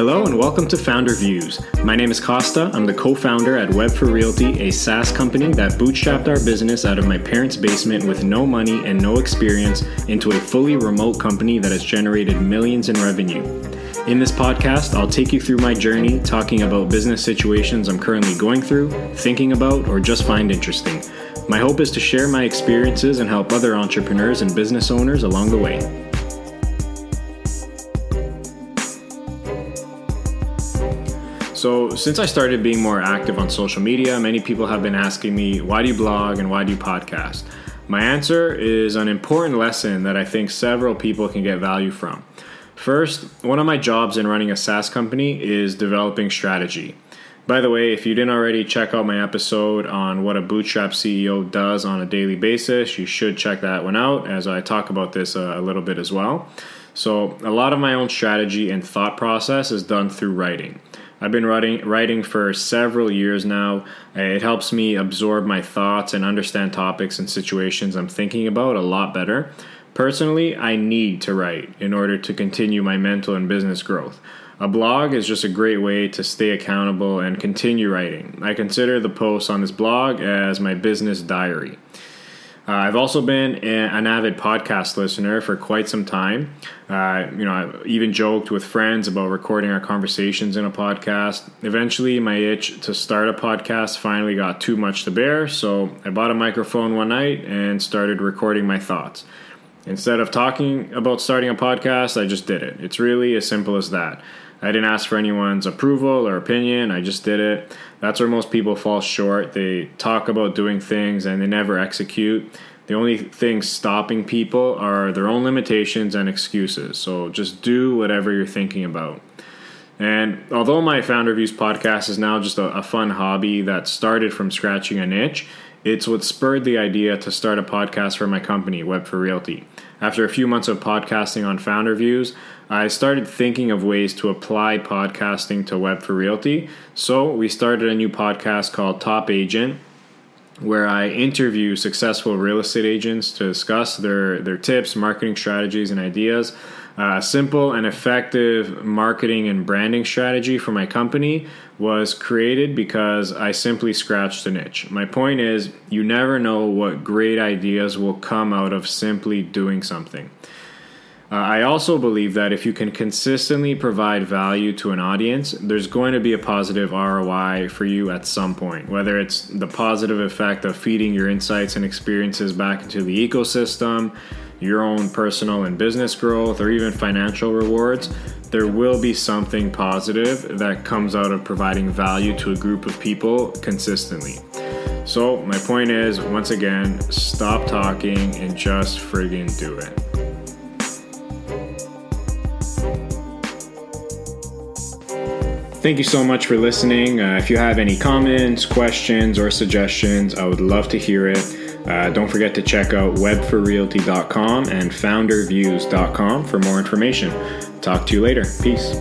Hello and welcome to Founder Views. My name is Costa. I'm the co founder at Web for Realty, a SaaS company that bootstrapped our business out of my parents' basement with no money and no experience into a fully remote company that has generated millions in revenue. In this podcast, I'll take you through my journey talking about business situations I'm currently going through, thinking about, or just find interesting. My hope is to share my experiences and help other entrepreneurs and business owners along the way. So, since I started being more active on social media, many people have been asking me, why do you blog and why do you podcast? My answer is an important lesson that I think several people can get value from. First, one of my jobs in running a SaaS company is developing strategy. By the way, if you didn't already check out my episode on what a bootstrap CEO does on a daily basis, you should check that one out as I talk about this a, a little bit as well. So, a lot of my own strategy and thought process is done through writing. I've been writing writing for several years now. It helps me absorb my thoughts and understand topics and situations I'm thinking about a lot better. Personally, I need to write in order to continue my mental and business growth. A blog is just a great way to stay accountable and continue writing. I consider the posts on this blog as my business diary. Uh, I've also been an avid podcast listener for quite some time. Uh, you know, I've even joked with friends about recording our conversations in a podcast. Eventually, my itch to start a podcast finally got too much to bear, so I bought a microphone one night and started recording my thoughts. Instead of talking about starting a podcast, I just did it. It's really as simple as that. I didn't ask for anyone's approval or opinion, I just did it. That's where most people fall short. They talk about doing things and they never execute. The only things stopping people are their own limitations and excuses. So just do whatever you're thinking about. And although my Founder Views podcast is now just a, a fun hobby that started from scratching an itch, it's what spurred the idea to start a podcast for my company, Web for Realty. After a few months of podcasting on Founder Views, I started thinking of ways to apply podcasting to Web for Realty. So we started a new podcast called Top Agent, where I interview successful real estate agents to discuss their, their tips, marketing strategies, and ideas. Uh, a simple and effective marketing and branding strategy for my company was created because I simply scratched an itch. My point is, you never know what great ideas will come out of simply doing something. Uh, I also believe that if you can consistently provide value to an audience, there's going to be a positive ROI for you at some point. Whether it's the positive effect of feeding your insights and experiences back into the ecosystem, your own personal and business growth, or even financial rewards, there will be something positive that comes out of providing value to a group of people consistently. So, my point is once again, stop talking and just friggin' do it. Thank you so much for listening. Uh, if you have any comments, questions, or suggestions, I would love to hear it. Uh, don't forget to check out webforrealty.com and founderviews.com for more information. Talk to you later. Peace.